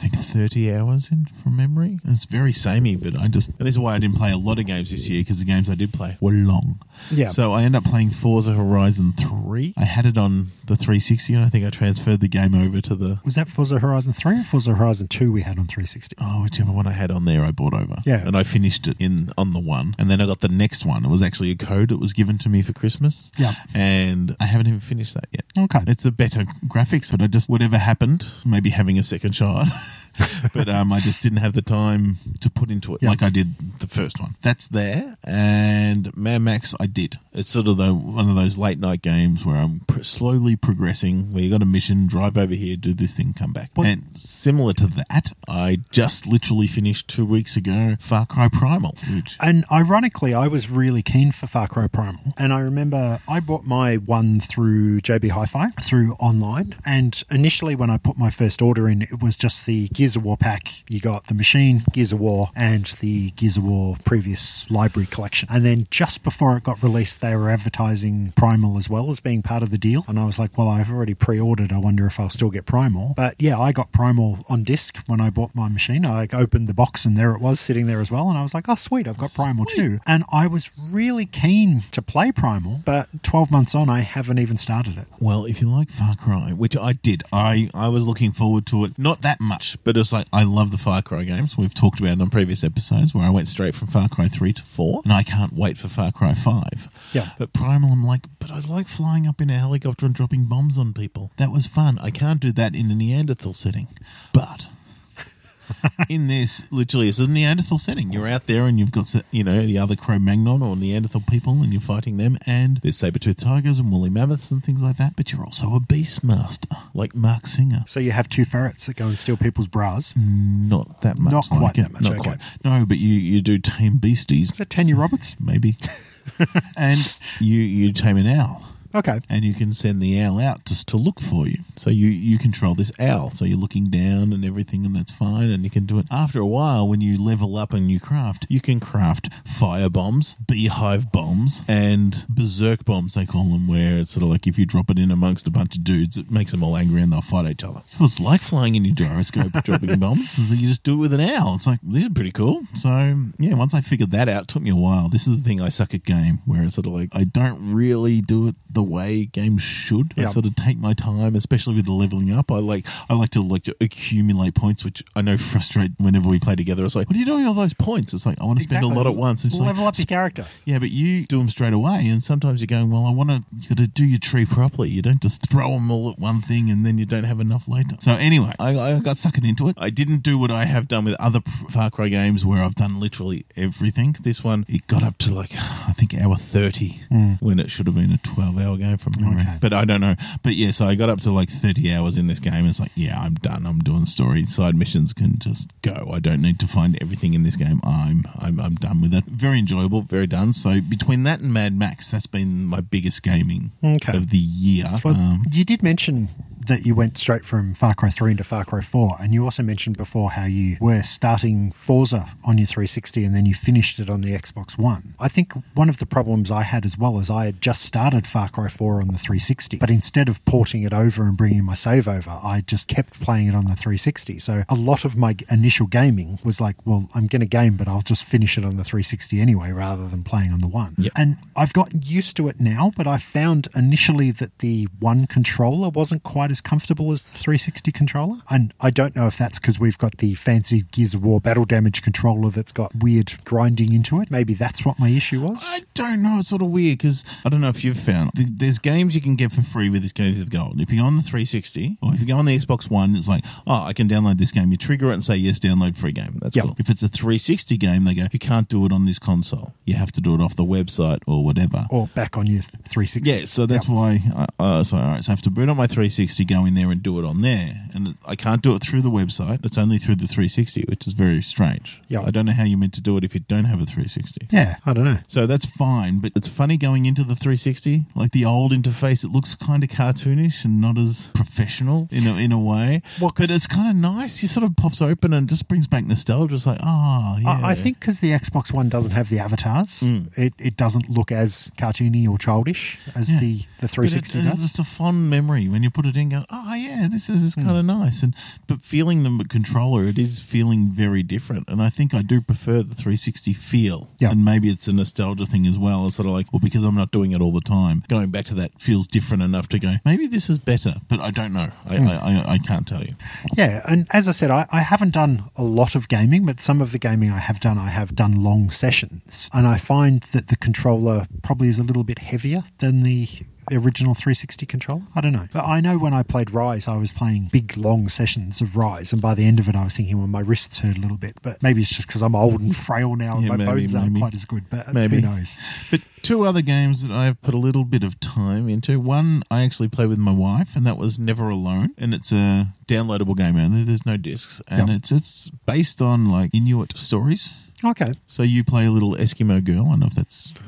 think, 30 hours in from memory. And it's very samey, but I just, and this is why I didn't play a lot of games this year because the games I did play were long. Yeah. So I ended up playing Forza Horizon 3. I had it on the 360 and I think I transferred the game over to the, Was that Forza Horizon 3 or Forza Horizon 2 we had on 360? oh, whichever one I had on there, I bought over. Yeah. And I finished it in on the one. And then I got the next one. It was actually a code that was given to me for Christmas. Yeah. And I haven't even finished that yet. Okay. It's a better graphics, but I just whatever happened, maybe having a second child. but um, I just didn't have the time to put into it Yeah. like I did the first one. That's there, and Mad Max I did. It's sort of the, one of those late night games where I'm pr- slowly progressing. Where you got a mission, drive over here, do this thing, come back. What- And similar to that, I just literally finished two weeks ago Far Cry Primal, which And ironically, I was really keen for Far Cry Primal. And I remember I bought my one through JB Hi Fi, through online. And initially, when I put my first order in, it was just the Gears of War pack. You got the machine, Gears of War, and the Gears of War previous library collection. And then just before it got released, they were advertising Primal as well as being part of the deal. And I was like, well, I've already pre ordered. I wonder if I'll still get Primal. But yeah, I got Primal on disc when I bought my machine. I opened the box and there it was sitting there as well. And I was like, oh, sweet, I've got Primal too. And I was really keen to play Primal, but 12 months on, I haven't even started it. Well, if you like Far Cry, which I did, I, I was looking forward to it. Not that much, but it's like I love the Far Cry games. We've talked about it on previous episodes where I went straight from Far Cry 3 to 4, and I can't wait for Far Cry 5. Yeah. But Primal, I'm like, but I like flying up in a helicopter and dropping bombs on people. That was fun. I can't do that in a Neanderthal setting. But in this, literally, it's a Neanderthal setting. You're out there and you've got, you know, the other Cro Magnon or Neanderthal people and you're fighting them, and there's saber-toothed tigers and woolly mammoths and things like that. But you're also a beastmaster, like Marc Singer. So you have two ferrets that go and steal people's bras. Not that much. Not quite like that much, Not okay. quite. No, but you, you do tame beasties. Is that Tanya Roberts? Maybe. and you, you tame an owl. Okay. and you can send the owl out just to look for you. So you, you control this owl. So you're looking down and everything, and that's fine. And you can do it. After a while, when you level up and you craft, you can craft fire bombs, beehive bombs, and berserk bombs, they call them, where it's sort of like if you drop it in amongst a bunch of dudes, it makes them all angry and they'll fight each other. So it's like flying in your gyroscope dropping bombs. So you just do it with an owl. It's like, this is pretty cool. So yeah, once I figured that out, it took me a while. This is the thing I suck at game, where it's sort of like I don't really do it the way games should. I sort of take my time, especially with the leveling up. I like I like to like to accumulate points, which I know frustrate whenever we play together. It's like, what are you doing with all those points? It's like I want to spend a lot at once. It's Level like, up your character. yeah, but you do them straight away, and sometimes you're going, well, I want to you to do your tree properly. You don't just throw them all at one thing, and then you don't have enough later. So anyway, I, I got suckered into it. I didn't do what I have done with other Far Cry games, where I've done literally everything. This one, it got up to like I think hour thirty hmm. when it should have been a twelve-hour game from memory. Okay. But I don't know. But yeah, so I got up to like thirty hours in this game. It's like, yeah, I'm done. I'm doing story. Side missions can just go. I don't need to find everything in this game. I'm I'm I'm done with it. Very enjoyable. Very done. So between that and Mad Max, that's been my biggest gaming Okay. of the year. Well, Um, you did mention that you went straight from Far Cry 3 into Far Cry 4, and you also mentioned before how you were starting Forza on your 360 and then you finished it on the Xbox One. I think one of the problems I had as well is I had just started Far Cry 4 on the 360, but instead of porting it over and bringing my save over, I just kept playing it on the 360. So a lot of my initial gaming was like, well, I'm going to game, but I'll just finish it on the 360 anyway rather than playing on the one. Yep. And I've gotten used to it now, but I found initially that the one controller wasn't quite as comfortable as the 360 controller. And I don't know if that's because we've got the fancy Gears of War battle damage controller that's got weird grinding into it. Maybe that's what my issue was. I don't know. It's sort of weird because I don't know if you've found there's games you can get for free with this Games with Gold. If you go on the 360 or if you go on the Xbox One, it's like, oh, I can download this game. You trigger it and say yes, download free game. That's Yep. cool. If it's a 360 game, they go, you can't do it on this console. You have to do it off the website or whatever. Or back on your 360. Yeah, so that's Yep. why. I, uh, so, all right, so I have to boot on my 360, go in there and do it on there, and I can't do it through the website. It's only through the 360, which is very strange. Yep. I don't know how you're meant to do it if you don't have a 360. Yeah, I don't know. So that's fine, but it's funny going into the 360. Like the old interface, it looks kind of cartoonish and not as professional in a, in a way. Well, but it's kind of nice. It sort of pops open and just brings back nostalgia. It's like, oh, yeah. I, I think because the Xbox One doesn't have the avatars, mm. it, it doesn't look as cartoony or childish as Yeah. the, the 360 it's, uh, does. it's a fond memory when you put it in and go, oh yeah, this is Hmm. kind of nice. And but feeling them with controller, it is feeling very different. And I think I do prefer the 360 feel. Yeah. And maybe it's a nostalgia thing as well. It's sort of like, well, because I'm not doing it all the time, going back to that feels different enough to go, maybe this is better. But I don't know. I, Hmm. I, I, I can't tell you. Yeah, and as I said, I, I haven't done a lot of gaming, but some of the gaming I have done, I have done long sessions. And I find that the controller probably is a little bit heavier than the original 360 controller. I don't know. But I know when I played Ryse, I was playing big, long sessions of Ryse. And by the end of it, I was thinking, well, my wrists hurt a little bit. But maybe it's just because I'm old and frail now and Yeah, my maybe, bones aren't maybe. quite as good. But Maybe. who knows? But two other games that I've put a little bit of time into. One I actually play with my wife, and that was Never Alone, and it's a downloadable game only. There's no discs, and Yep. it's it's based on like Inuit stories. Okay. So you play a little Eskimo girl. I don't know if that's the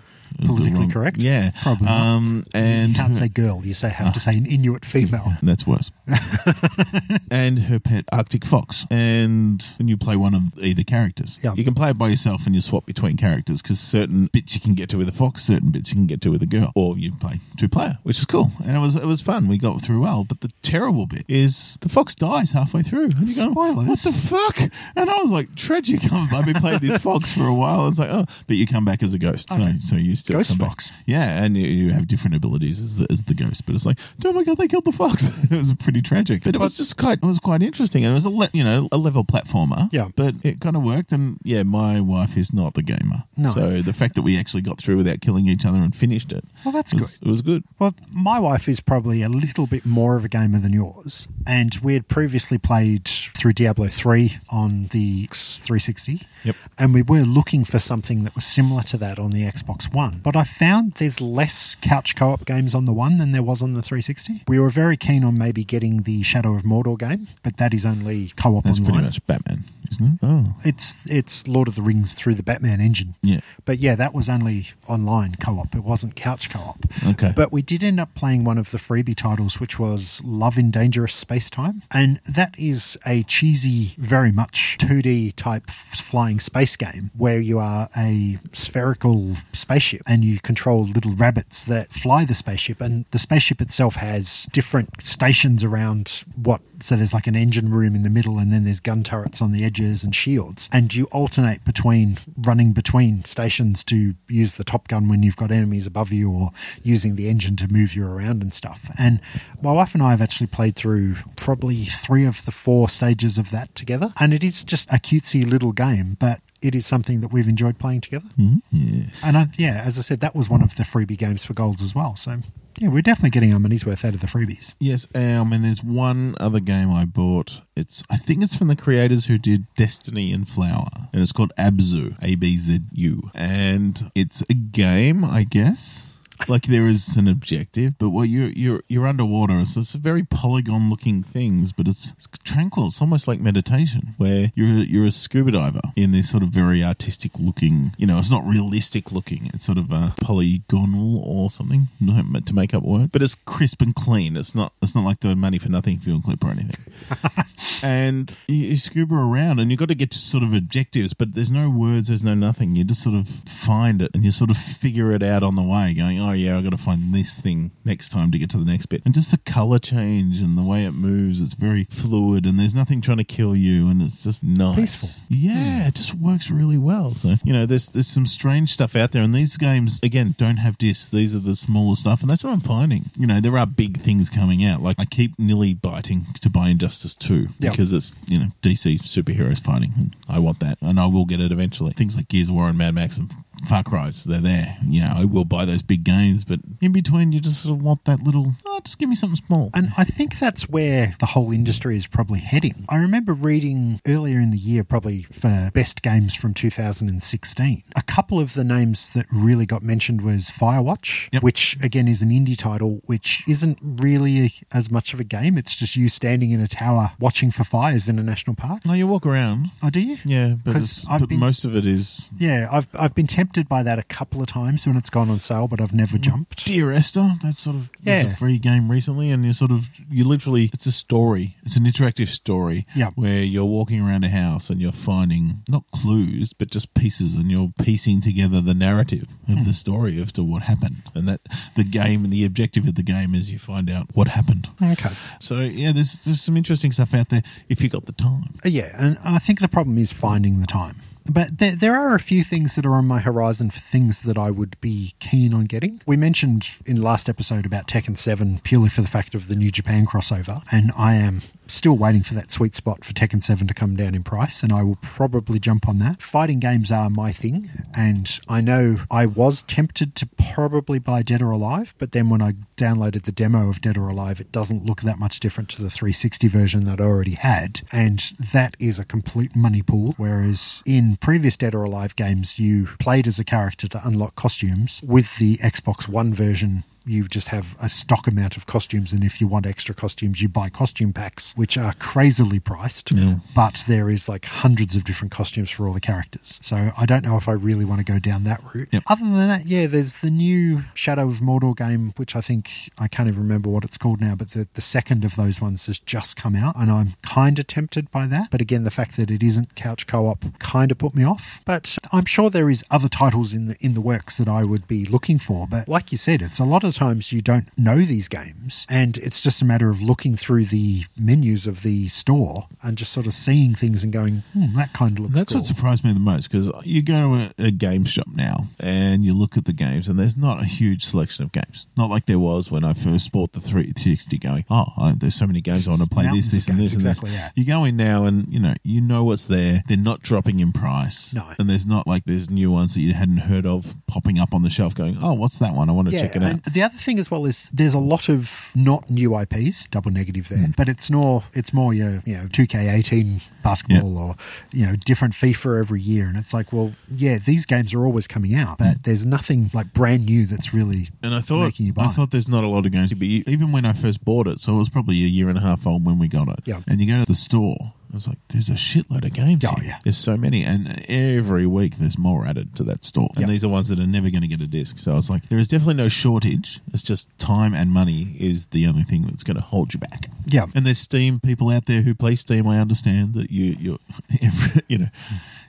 Mm-hmm. Politically wrong- correct? Yeah, Probably. Um, and you can't her- say girl, you say have to ah. say an Inuit female. that's worse. and her pet Arctic fox, and and you play one of either characters. Yeah. You can play it by yourself, and you swap between characters because certain bits you can get to with a fox, certain bits you can get to with a girl, or you play two player, which is cool. And it was it was fun. We got through well. But the terrible bit is the fox dies halfway through, and you go, Spoilers. "What the fuck?" And I was like, "Tragic." I've been playing this fox for a while. It's like, oh, but you come back as a ghost, so so you still Ghost fox. Yeah, and you, you have different abilities as the, as the ghost, but it's like, oh my god, they killed the fox. it was pretty tragic, but it was just quite it was quite interesting, and it was a le- you know a level platformer. Yeah. but it kind of worked, and yeah, my wife is not the gamer, No. so the fact that we actually got through without killing each other and finished it, Well, that's was, good. It was good. Well, my wife is probably a little bit more of a gamer than yours, and we had previously played through Diablo 3 on the 360. Yep. And we were looking for something that was similar to that on the Xbox One. But I found there's less couch co op games on the One than there was on the 360. We were very keen on maybe getting the Shadow of Mordor game, but that is only co op That's online. pretty much Batman, isn't it? Oh, It's it's Lord of the Rings through the Batman engine. yeah. But yeah, that was only online co op. It wasn't couch co op. Okay. But we did end up playing one of the freebie titles, which was Love in Dangerous Space Time. And that is a cheesy, very much 2D type f- flying space game where you are a spherical spaceship and you control little rabbits that fly the spaceship. And the spaceship itself has different stations around what. So there's like an engine room in the middle, and then there's gun turrets on the edges and shields. And you alternate between running between stations to use the top gun when you've got enemies above you, or using the engine to move you around and stuff. And my wife and I have actually played through probably three of the four stages of that together. And it is just a cutesy little game, but it is something that we've enjoyed playing together. Yeah. And I, yeah, as I said, that was one of the freebie games for golds as well. So yeah, we're definitely getting our money's worth out of the freebies. Yes, um, and there's one other game I bought. It's I think it's from the creators who did Destiny and Flower, and it's called Abzu, A B Z U, and it's a game, I guess. Like there is an objective, but what you're you're you're underwater. So it's very polygon looking things, but it's, it's tranquil. It's almost like meditation, where you're you're a scuba diver in this sort of very artistic looking. You know, it's not realistic looking. It's sort of a polygonal or something no, to make up word, but it's crisp and clean. It's not it's not like the money for nothing film clip or anything. and you, you scuba around, and you've got to get to sort of objectives, but there's no words, there's no nothing. You just sort of find it, and you sort of figure it out on the way, going, "Oh Oh, yeah, I've got to find this thing next time to get to the next bit." And just the color change and the way it moves, it's very fluid, and there's nothing trying to kill you, and it's just nice. Peaceful. Yeah, hmm. it just works really well. So you know, there's there's some strange stuff out there, and these games again don't have discs. These are the smaller stuff, and that's what I'm finding. You know, there are big things coming out. Like I keep nearly biting to buy Injustice Two Yeah. because it's you know DC superheroes fighting, and I want that, and I will get it eventually. Things like Gears of War and Mad Max and Far Cry's, they're there. You know, I will buy those big games, but in between, you just sort of want that little. Oh, just give me something small. And I think that's where the whole industry is probably heading. I remember reading earlier in the year, probably for best games from 2016, a couple of the names that really got mentioned was Firewatch, Yep. which again is an indie title, which isn't really as much of a game. It's just you standing in a tower watching for fires in a national park. No, you walk around. Oh, do you? Yeah, but, 'Cause it's- but been- most of it is Yeah, I've I've been tempted tempted by that a couple of times when it's gone on sale, but I've never jumped. Dear Esther, that's sort of Yeah. a free game recently, and you sort of you literally it's a story. It's an interactive story Yeah. where you're walking around a house and you're finding not clues but just pieces, and you're piecing together the narrative of Hmm. the story as to what happened, and that the game and the objective of the game is you find out what happened. Okay. So yeah, there's there's some interesting stuff out there if you got the time. Uh, Yeah, and I think the problem is finding the time. But there, there are a few things that are on my horizon for things that I would be keen on getting. We mentioned in last episode about Tekken 7 purely for the fact of the New Japan crossover, and I am still waiting for that sweet spot for Tekken 7 to come down in price, and I will probably jump on that. Fighting games are my thing, and I know I was tempted to probably buy Dead or Alive, but then when I downloaded the demo of Dead or Alive, it doesn't look that much different to the 360 version that I already had, and that is a complete money pool. Whereas in previous Dead or Alive games, you played as a character to unlock costumes. With the Xbox One version, you just have a stock amount of costumes, and if you want extra costumes, you buy costume packs, which are crazily priced. Yeah. But there is like hundreds of different costumes for all the characters. So I don't know if I really want to go down that route. Yep. Other than that, yeah, there's the new Shadow of Mordor game, which I think I can't even remember what it's called now, but the, the second of those ones has just come out, and I'm kind of tempted by that. But again, the fact that it isn't couch co-op kind of put me off. But I'm sure there is other titles in the in the works that I would be looking for. But like you said, it's a lot of times you don't know these games, and it's just a matter of looking through the menus of the store and just sort of seeing things and going, hmm, that kind of looks good. That's cool. what surprised me the most because you go to a, a game shop now and you look at the games and there's not a huge selection of games. Not like there was when I first bought the 360 going, oh, I, there's so many games I want to play Mountains this, this, and games, this, and exactly, this. yeah. You go in now and, you know, you know what's there. They're not dropping in price. No. And there's not like there's new ones that you hadn't heard of popping up on the shelf going, oh, what's that one? I want to check it out. and the other thing as well is there's a lot of not new IPs, double negative there, Hmm. but it's more it's more your you know 2K18 basketball or you know different FIFA every year, and it's like well yeah these games are always coming out, but there's nothing like brand new that's really And I thought, making you buy. I thought there's not a lot of games, but even when I first bought it, so it was probably a year and a half old when we got it. Yeah. And you go to the store, it's like there's a shitload of games. Oh, here. yeah. There's so many, and every week there's more added to that store. And Yeah. these are ones that are never going to get a disc. So it's like there is definitely no shortage. It's just time and money is the only thing that's going to hold you back. yeah And there's Steam people out there who play Steam. I understand that you you every you know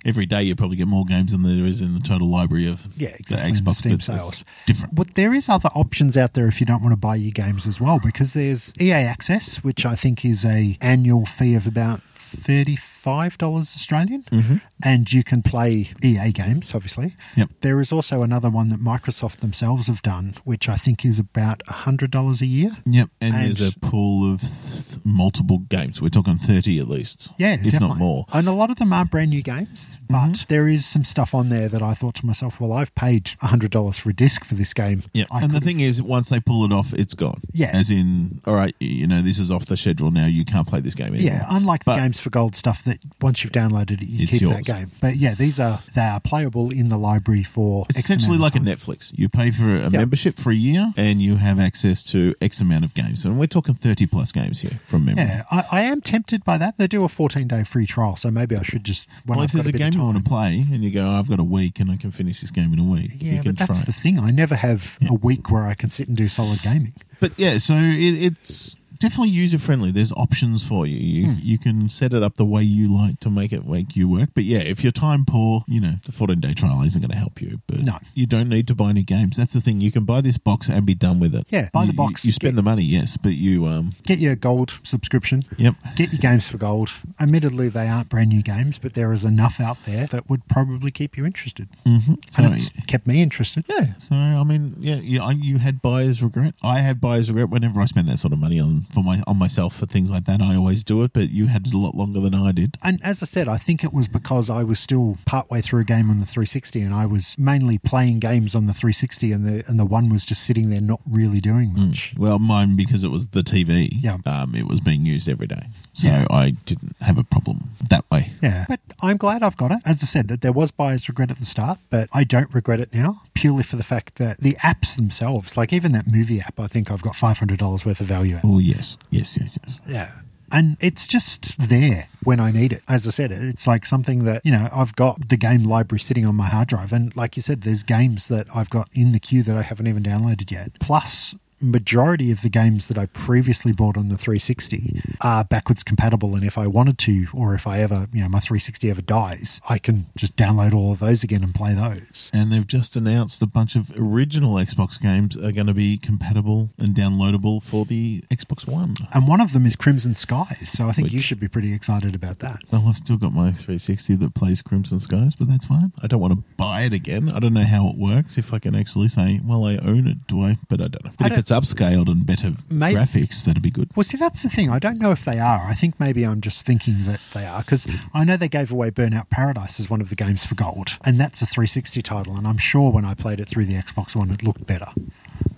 every day you probably get more games than there is in the total library of Yeah, exactly, the Xbox Steam but it's sales. Different. But there is other options out there if you don't want to buy your games as well, because there's EA Access, which I think is a annual fee of about Thirty thirty-five dollars Australian, and you can play EA games. Obviously, Yep. There is also another one that Microsoft themselves have done, which I think is about hundred dollars a year. Yep, and, And- there's a pool of th- multiple games. We're talking thirty at least. Yeah, if definitely. not more. And a lot of them are brand new games, but Mm-hmm. there is some stuff on there that I thought to myself, well, I've paid hundred dollars for a disc for this game. Yeah, and the thing is, once they pull it off, it's gone. Yeah. as in, all right, you know, this is off the schedule now. You can't play this game anymore. Yeah, unlike But- the games for gold stuff that once you've downloaded it, you It's keep yours. that game. But yeah, these are they are playable in the library for It's essentially like a. Netflix. You pay for a membership for a year, and you have access to X amount of games. And we're talking thirty plus games here from memory. Yeah, I, I am tempted by that. They do a 14 day free trial, so maybe I should just when Well, I've there's got a a, game of you time. want to play, and you go, oh, I've got a week, and I can finish this game in a week. yeah, you can but that's the thing. I never have a week where I can sit and do solid gaming. But yeah, so it, it's definitely user friendly. There's options for you. You, Hmm. you can set it up the way you like to make it make you work. But yeah, if you're time poor, you know the 14 day trial isn't going to help you. But No. you don't need to buy any games. That's the thing. You can buy this box and be done with it. Yeah, buy the You- box, You, spend get- the money, yes, but you um. Get your gold subscription. Yep. Get your games for gold. Admittedly, they aren't brand new games, but there is enough out there that would probably keep you interested. Mm-hmm. So, And it's kept me interested. yeah. So I mean, yeah, yeah. You had buyer's regret. I had buyer's regret whenever I spent that sort of money on for my on myself for things like that. I always do it, but you had it a lot longer than I did. And as I said, I think it was because I was still partway through a game on the 360, and I was mainly playing games on the 360, and the and the one was just sitting there not really doing much. Well, mine because it was the TV. Yeah. Um, it was being used every day, so Yeah. I didn't have a problem that way. Yeah, but I'm glad I've got it. As I said, there was buyer's regret at the start, but I don't regret it now purely for the fact that the apps themselves, like even that movie app, I think I've got five hundred dollars worth of value. Oh yes, yes, yes, yes. Yeah. And it's just there when I need it. As I said, it's like something that, you know, I've got the game library sitting on my hard drive. And like you said, there's games that I've got in the queue that I haven't even downloaded yet. Plus, majority of the games that I previously bought on the 360 are backwards compatible. And if I wanted to, or if I ever, you know, my 360 ever dies, I can just download all of those again and play those. And they've just announced a bunch of original Xbox games are going to be compatible and downloadable for the Xbox One. And one of them is Crimson Skies. So I think Which, you should be pretty excited about that. Well, I've still got my 360 that plays Crimson Skies, but that's fine. I don't want to buy it again. I don't know how it works. If I can actually say, well, I own it, do I? But I don't know. But I if it's upscaled and better maybe, graphics, that'd be good. Well, see, that's the thing. I don't know if they are. I think maybe I'm just thinking that they are because I know they gave away Burnout Paradise as one of the games for gold, and that's a 360 title. And I'm sure when I played it through the Xbox One, it looked better.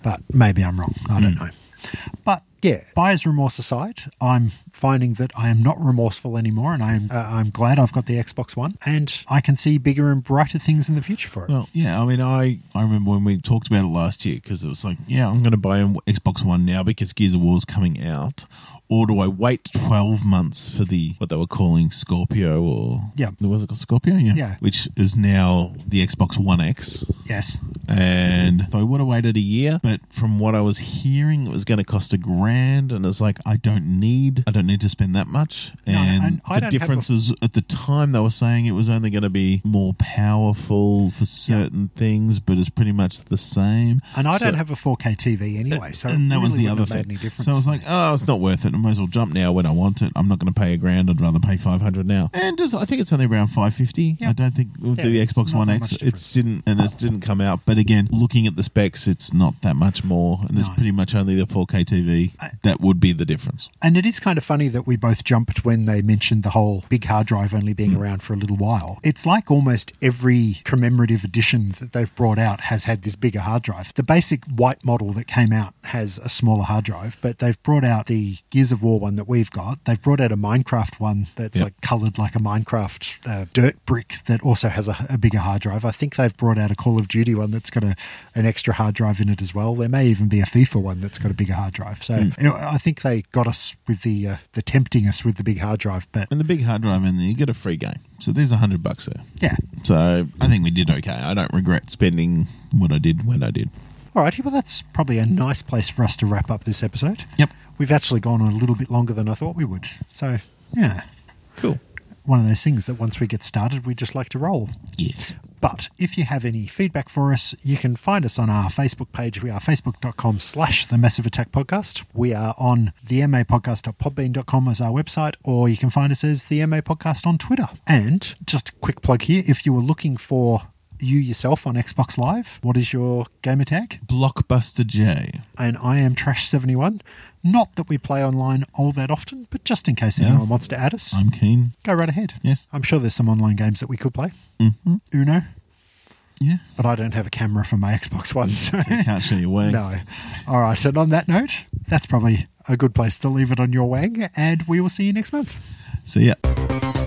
But maybe I'm wrong. I don't mm. know. But yeah, buyer's remorse aside, I'm finding that I am not remorseful anymore, and I'm uh, I'm glad I've got the Xbox One, and I can see bigger and brighter things in the future for it. Well, yeah, I mean, I I remember when we talked about it last year because it was like, yeah, I'm going to buy an Xbox One now because Gears of War is coming out, or do I wait 12 months for the what they were calling Scorpio or yeah. was it called Scorpio? Yeah. Yeah. Which is now the Xbox One X. Yes. And I would have waited a year but from what I was hearing it was going to cost a grand and it's like I don't need I don't need to spend that much. And, no, the differences a... at the time they were saying it was only going to be more powerful for certain yeah. things but it's pretty much the same. And I so, don't have a 4K TV anyway so and that really was the other thing. so I was like oh it's not worth it I might as well jump now when I want it. I'm not going to pay a grand. I'd rather pay five hundred now. And I think it's only around five fifty. Yep. I don't think yeah, the Xbox One X, it didn't and it didn't come out. But again, looking at the specs, it's not that much more, and no. it's pretty much only the 4K TV that would be the difference. And it is kind of funny that we both jumped when they mentioned the whole big hard drive only being mm. around for a little while. It's like almost every commemorative edition that they've brought out has had this bigger hard drive. The basic white model that came out has a smaller hard drive, but they've brought out the Gears of War one that we've got. They've brought out a Minecraft one that's yep. like coloured like a Minecraft uh, dirt brick that also has a, a, bigger hard drive. I think they've brought out a Call of Duty one that's got a, an extra hard drive in it as well. There may even be a FIFA one that's got a bigger hard drive. So mm. you know, I think they got us with the uh, the tempting us with the big hard drive. But and the big hard drive in there, you get a free game. So there's a hundred bucks there. Yeah. So I think we did okay. I don't regret spending what I did when I did. Alrighty, well, that's probably a nice place for us to wrap up this episode. Yep. We've actually gone on a little bit longer than I thought we would. So, yeah. Cool. One of those things that once we get started, we just like to roll. Yes. But if you have any feedback for us, you can find us on our Facebook page. We are facebook.com slash the Massive Attack Podcast. We are on the MA podcast.podbean.com as our website, or you can find us as the MA Podcast on Twitter. And just a quick plug here if you were looking for you yourself on Xbox Live. What is your gamer tag? Blockbuster J. And I am Trash71. Not that we play online all that often, but just in case yeah. anyone wants to add us. I'm keen. Go right ahead. Yes. I'm sure there's some online games that we could play. Mm-hmm. Uno. Yeah. But I don't have a camera for my Xbox One, so. so you can't show your wang. No. All right. And on that note, that's probably a good place to leave it on your wang, and we will see you next month. See ya.